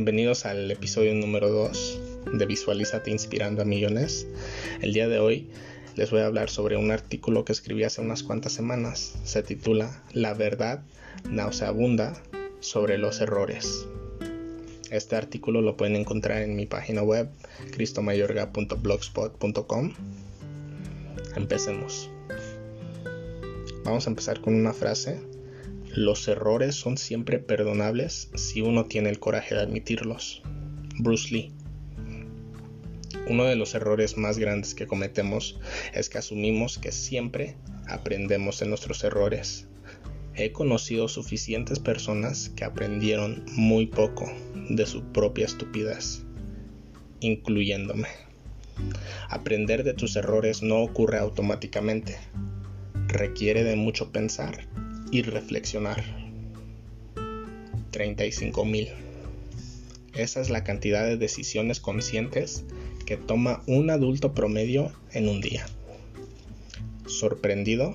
Bienvenidos al episodio número 2 de Visualízate Inspirando a Millones. El día de hoy les voy a hablar sobre un artículo que escribí hace unas cuantas semanas. Se titula La verdad nauseabunda sobre los errores. Este artículo lo pueden encontrar en mi página web cristomayorga.blogspot.com. Empecemos. Vamos a empezar con una frase los errores son siempre perdonables si uno tiene el coraje de admitirlos. Bruce Lee. Uno de los errores más grandes que cometemos es que asumimos que siempre aprendemos de nuestros errores. He conocido suficientes personas que aprendieron muy poco de su propia estupidez, incluyéndome. Aprender de tus errores no ocurre automáticamente. Requiere de mucho pensar y reflexionar. 35.000. Esa es la cantidad de decisiones conscientes que toma un adulto promedio en un día. ¿Sorprendido?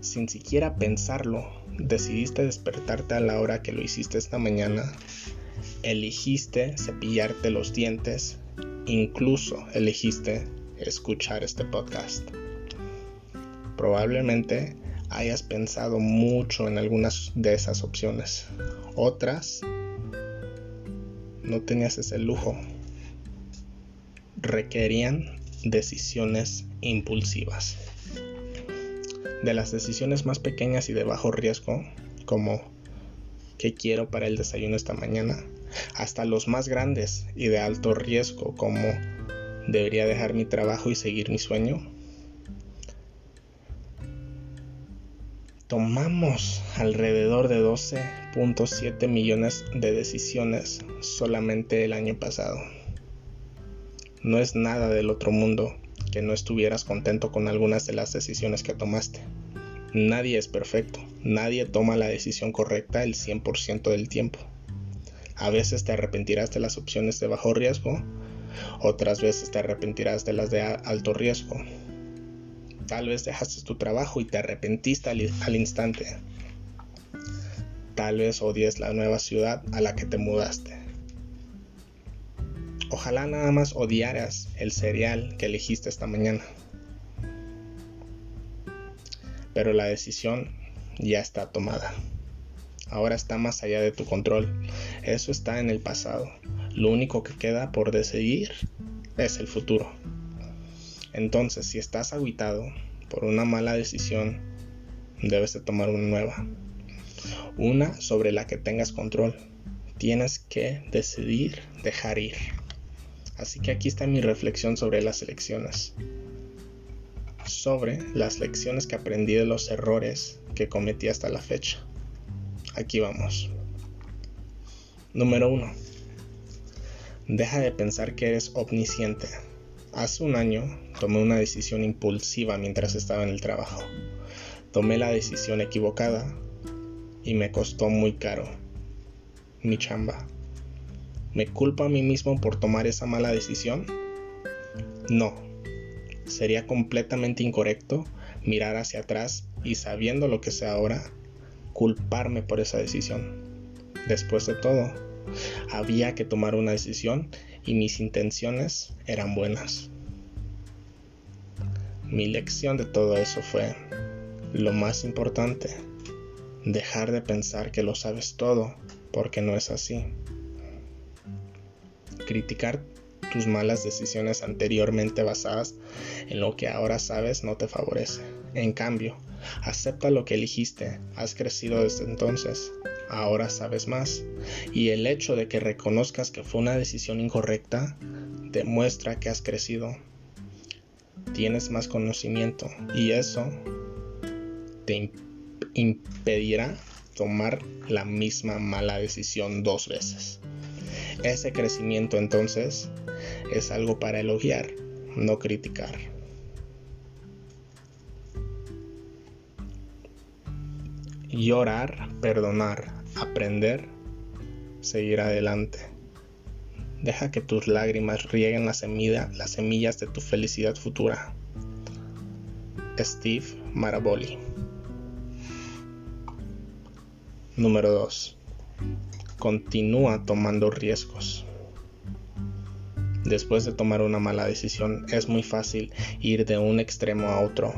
Sin siquiera pensarlo, decidiste despertarte a la hora que lo hiciste esta mañana, elegiste cepillarte los dientes, incluso elegiste escuchar este podcast. Probablemente hayas pensado mucho en algunas de esas opciones. Otras no tenías ese lujo. Requerían decisiones impulsivas. De las decisiones más pequeñas y de bajo riesgo, como ¿qué quiero para el desayuno esta mañana? hasta los más grandes y de alto riesgo, como ¿debería dejar mi trabajo y seguir mi sueño? Tomamos alrededor de 12.7 millones de decisiones solamente el año pasado. No es nada del otro mundo que no estuvieras contento con algunas de las decisiones que tomaste. Nadie es perfecto, nadie toma la decisión correcta el 100% del tiempo. A veces te arrepentirás de las opciones de bajo riesgo, otras veces te arrepentirás de las de alto riesgo, Tal vez dejaste tu trabajo y te arrepentiste al, instante. Tal vez odies la nueva ciudad a la que te mudaste. Ojalá nada más odiaras el cereal que elegiste esta mañana. Pero la decisión ya está tomada. Ahora está más allá de tu control. Eso está en el pasado. Lo único que queda por decidir es el futuro. Entonces, si estás aguitado por una mala decisión, debes de tomar una nueva. Una sobre la que tengas control. Tienes que decidir dejar ir. Así que aquí está mi reflexión sobre las elecciones. Sobre las lecciones que aprendí de los errores que cometí hasta la fecha. Aquí vamos. Número 1. Deja de pensar que eres omnisciente Hace un año tomé una decisión impulsiva mientras estaba en el trabajo. Tomé la decisión equivocada y me costó muy caro mi chamba. ¿Me culpo a mí mismo por tomar esa mala decisión? No. Sería completamente incorrecto mirar hacia atrás y sabiendo lo que sé ahora, culparme por esa decisión. Después de todo, había que tomar una decisión y mis intenciones eran buenas. Mi lección de todo eso fue, lo más importante, dejar de pensar que lo sabes todo, porque no es así. Criticar tus malas decisiones anteriormente basadas en lo que ahora sabes no te favorece. En cambio, acepta lo que elegiste, has crecido desde entonces, ahora sabes más. Y el hecho de que reconozcas que fue una decisión incorrecta demuestra que has crecido. Tienes más conocimiento y eso te impedirá tomar la misma mala decisión dos veces. Ese crecimiento entonces es algo para elogiar, no criticar. Llorar, perdonar, aprender, seguir adelante. Deja que tus lágrimas rieguen la semilla, las semillas de tu felicidad futura. Steve Maraboli. Número 2. continúa tomando riesgos. Después de tomar una mala decisión es muy fácil ir de un extremo a otro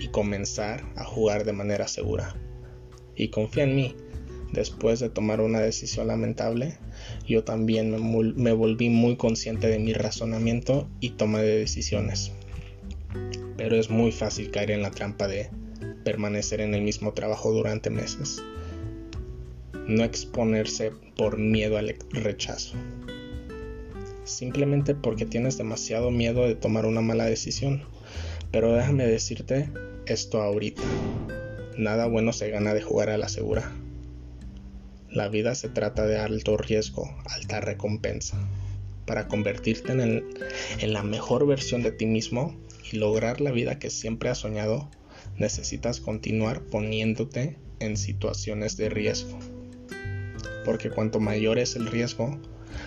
y comenzar a jugar de manera segura. Y confía en mí, después de tomar una decisión lamentable, yo también me, volví muy consciente de mi razonamiento y toma de decisiones. Pero es muy fácil caer en la trampa de permanecer en el mismo trabajo durante meses. No exponerse por miedo al rechazo. Simplemente porque tienes demasiado miedo de tomar una mala decisión. Pero déjame decirte esto ahorita. Nada bueno se gana de jugar a la segura. La vida se trata de alto riesgo, alta recompensa. Para convertirte en, en, la mejor versión de ti mismo y lograr la vida que siempre has soñado, necesitas continuar poniéndote en situaciones de riesgo. Porque cuanto mayor es el riesgo,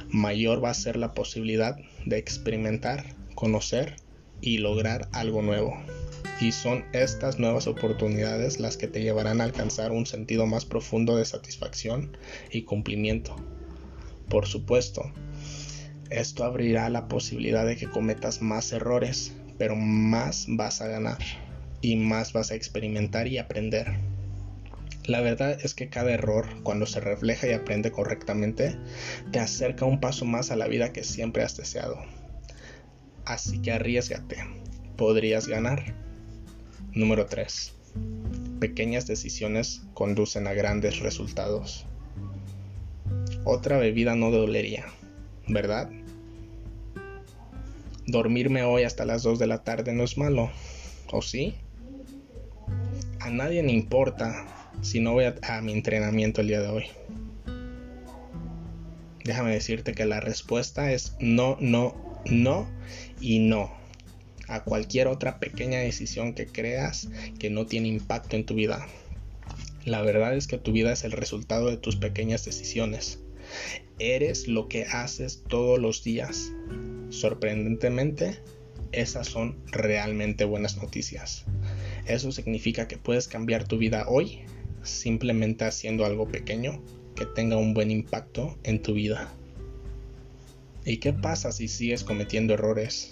mayor va a ser la posibilidad de experimentar, conocer y lograr algo nuevo y son estas nuevas oportunidades las que te llevarán a alcanzar un sentido más profundo de satisfacción y cumplimiento. Por supuesto, esto abrirá la posibilidad de que cometas más errores, pero más vas a ganar y más vas a experimentar y aprender. La verdad es que cada error, cuando se refleja y aprende correctamente, te acerca un paso más a la vida que siempre has deseado. Así que arriesgate, podrías ganar. Número 3. Pequeñas decisiones conducen a grandes resultados. Otra bebida no dolería, ¿verdad? Dormirme hoy hasta las 2 de la tarde no es malo, ¿o sí? A nadie le importa si no voy a, a mi entrenamiento el día de hoy. Déjame decirte que la respuesta es no, no, no y no a cualquier otra pequeña decisión que creas que no tiene impacto en tu vida. La verdad es que tu vida es el resultado de tus pequeñas decisiones. Eres lo que haces todos los días. Sorprendentemente, esas son realmente buenas noticias. Eso significa que puedes cambiar tu vida hoy simplemente haciendo algo pequeño que tenga un buen impacto en tu vida. ¿Y qué pasa si sigues cometiendo errores?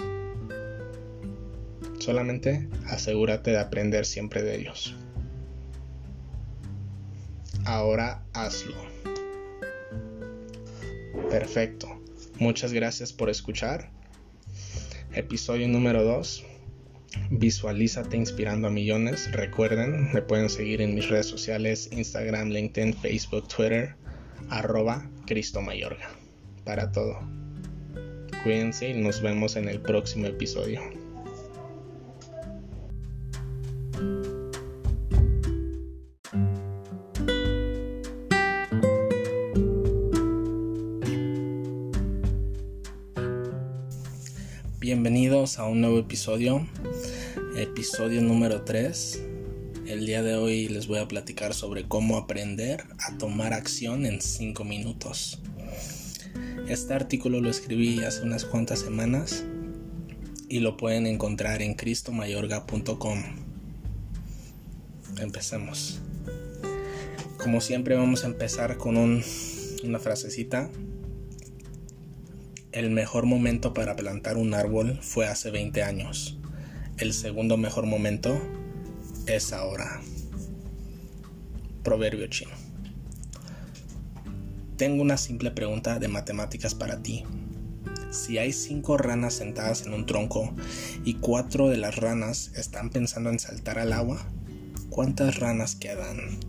Solamente asegúrate de aprender siempre de ellos. Ahora hazlo. Perfecto. Muchas gracias por escuchar. Episodio número 2. Visualízate inspirando a millones. Recuerden, me pueden seguir en mis redes sociales, Instagram, LinkedIn, Facebook, Twitter, arroba Cristo Mayorga. Para todo. Cuídense y nos vemos en el próximo episodio. A un nuevo episodio, episodio número 3. El día de hoy les voy a platicar sobre cómo aprender a tomar acción en 5 minutos. Este artículo lo escribí hace unas cuantas semanas y lo pueden encontrar en cristomayorga.com. Empecemos. Como siempre vamos a empezar con una frasecita el mejor momento para plantar un árbol fue hace 20 años. El segundo mejor momento es ahora. Proverbio chino. Tengo una simple pregunta de matemáticas para ti. Si hay cinco ranas sentadas en un tronco y cuatro de las ranas están pensando en saltar al agua, ¿cuántas ranas quedan?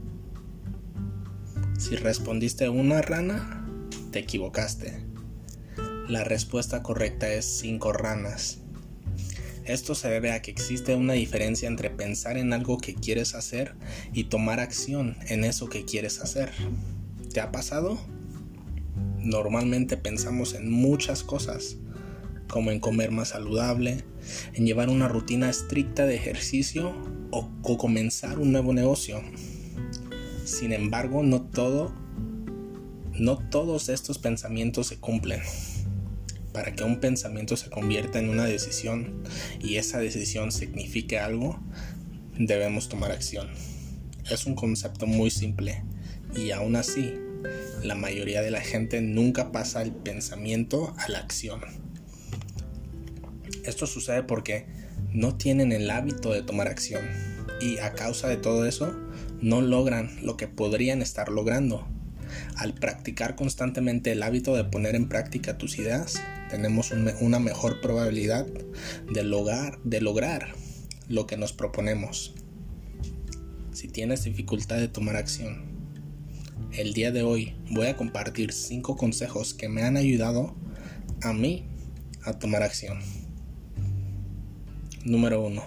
Si respondiste una rana, te equivocaste la respuesta correcta es cinco ranas. Esto se debe a que existe una diferencia entre pensar en algo que quieres hacer y tomar acción en eso que quieres hacer. ¿Te ha pasado? Normalmente pensamos en muchas cosas, como en comer más saludable, en llevar una rutina estricta de ejercicio o, comenzar un nuevo negocio. Sin embargo, no todo no todos estos pensamientos se cumplen para que un pensamiento se convierta en una decisión y esa decisión signifique algo, debemos tomar acción. Es un concepto muy simple y aún así la mayoría de la gente nunca pasa el pensamiento a la acción. Esto sucede porque no tienen el hábito de tomar acción y a causa de todo eso no logran lo que podrían estar logrando. Al practicar constantemente el hábito de poner en práctica tus ideas, tenemos una mejor probabilidad de lograr, de lograr lo que nos proponemos. Si tienes dificultad de tomar acción, el día de hoy voy a compartir 5 consejos que me han ayudado a mí a tomar acción. Número 1.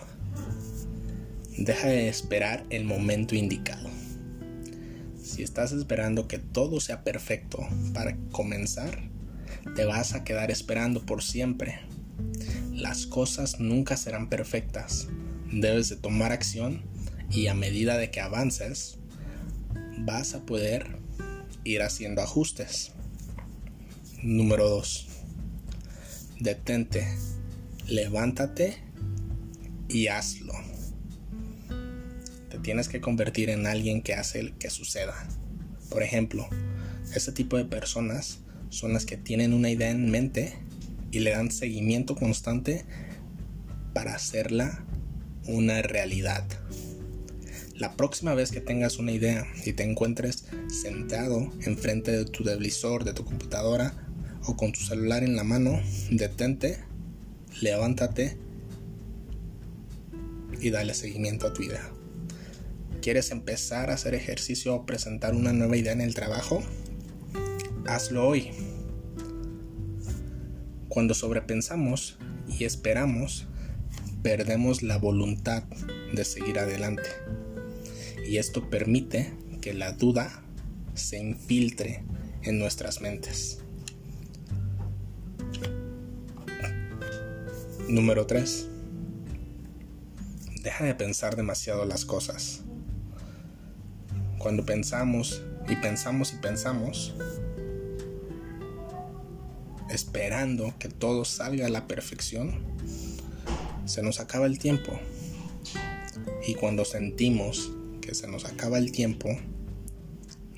Deja de esperar el momento indicado. Si estás esperando que todo sea perfecto para comenzar, te vas a quedar esperando por siempre. Las cosas nunca serán perfectas. Debes de tomar acción y a medida de que avances, vas a poder ir haciendo ajustes. Número 2. Detente, levántate y hazlo. Tienes que convertir en alguien que hace que suceda. Por ejemplo, ese tipo de personas son las que tienen una idea en mente y le dan seguimiento constante para hacerla una realidad. La próxima vez que tengas una idea y te encuentres sentado enfrente de tu televisor, de tu computadora o con tu celular en la mano, detente, levántate y dale seguimiento a tu idea. ¿Quieres empezar a hacer ejercicio o presentar una nueva idea en el trabajo? Hazlo hoy. Cuando sobrepensamos y esperamos, perdemos la voluntad de seguir adelante. Y esto permite que la duda se infiltre en nuestras mentes. Número 3 deja de pensar demasiado las cosas. Cuando pensamos y pensamos y pensamos, esperando que todo salga a la perfección, se nos acaba el tiempo. Y cuando sentimos que se nos acaba el tiempo,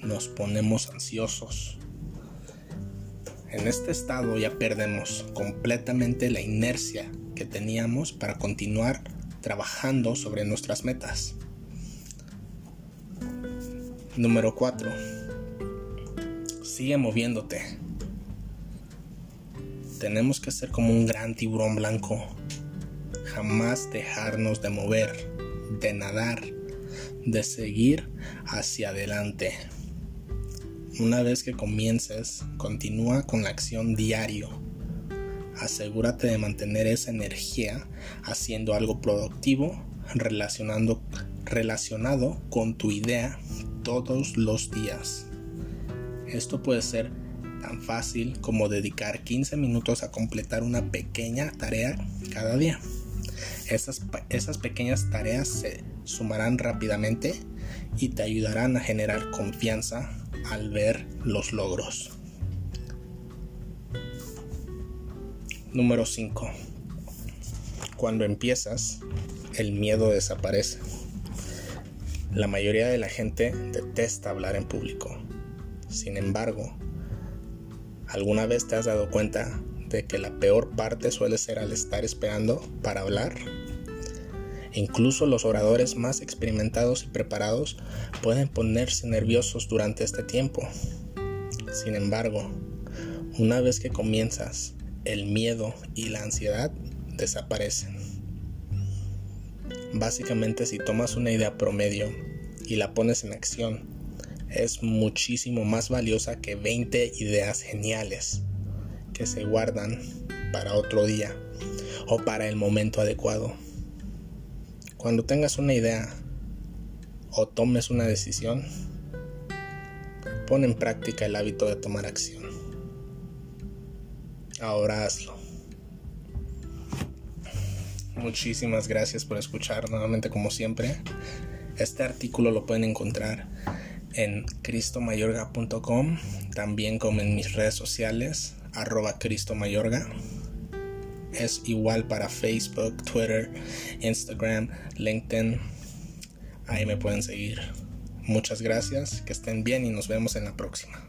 nos ponemos ansiosos. En este estado ya perdemos completamente la inercia que teníamos para continuar trabajando sobre nuestras metas. Número 4. Sigue moviéndote. Tenemos que ser como un gran tiburón blanco. Jamás dejarnos de mover, de nadar, de seguir hacia adelante. Una vez que comiences, continúa con la acción diario asegúrate de mantener esa energía haciendo algo productivo, relacionado con tu idea todos los días. Esto puede ser tan fácil como dedicar 15 minutos a completar una pequeña tarea cada día. Esas, esas pequeñas tareas se sumarán rápidamente y te ayudarán a generar confianza al ver los logros. Número 5. Cuando empiezas, el miedo desaparece. La mayoría de la gente detesta hablar en público. Sin embargo, ¿alguna vez te has dado cuenta de que la peor parte suele ser al estar esperando para hablar? Incluso los oradores más experimentados y preparados pueden ponerse nerviosos durante este tiempo. Sin embargo, una vez que comienzas el miedo y la ansiedad desaparecen. Básicamente si tomas una idea promedio y la pones en acción, es muchísimo más valiosa que 20 ideas geniales que se guardan para otro día o para el momento adecuado. Cuando tengas una idea o tomes una decisión, pon en práctica el hábito de tomar acción ahora hazlo. Muchísimas gracias por escuchar nuevamente como siempre. Este artículo lo pueden encontrar en cristomayorga.com, también como en mis redes sociales, arroba cristomayorga. Es igual para Facebook, Twitter, Instagram, LinkedIn. Ahí me pueden seguir. Muchas gracias, que estén bien y nos vemos en la próxima.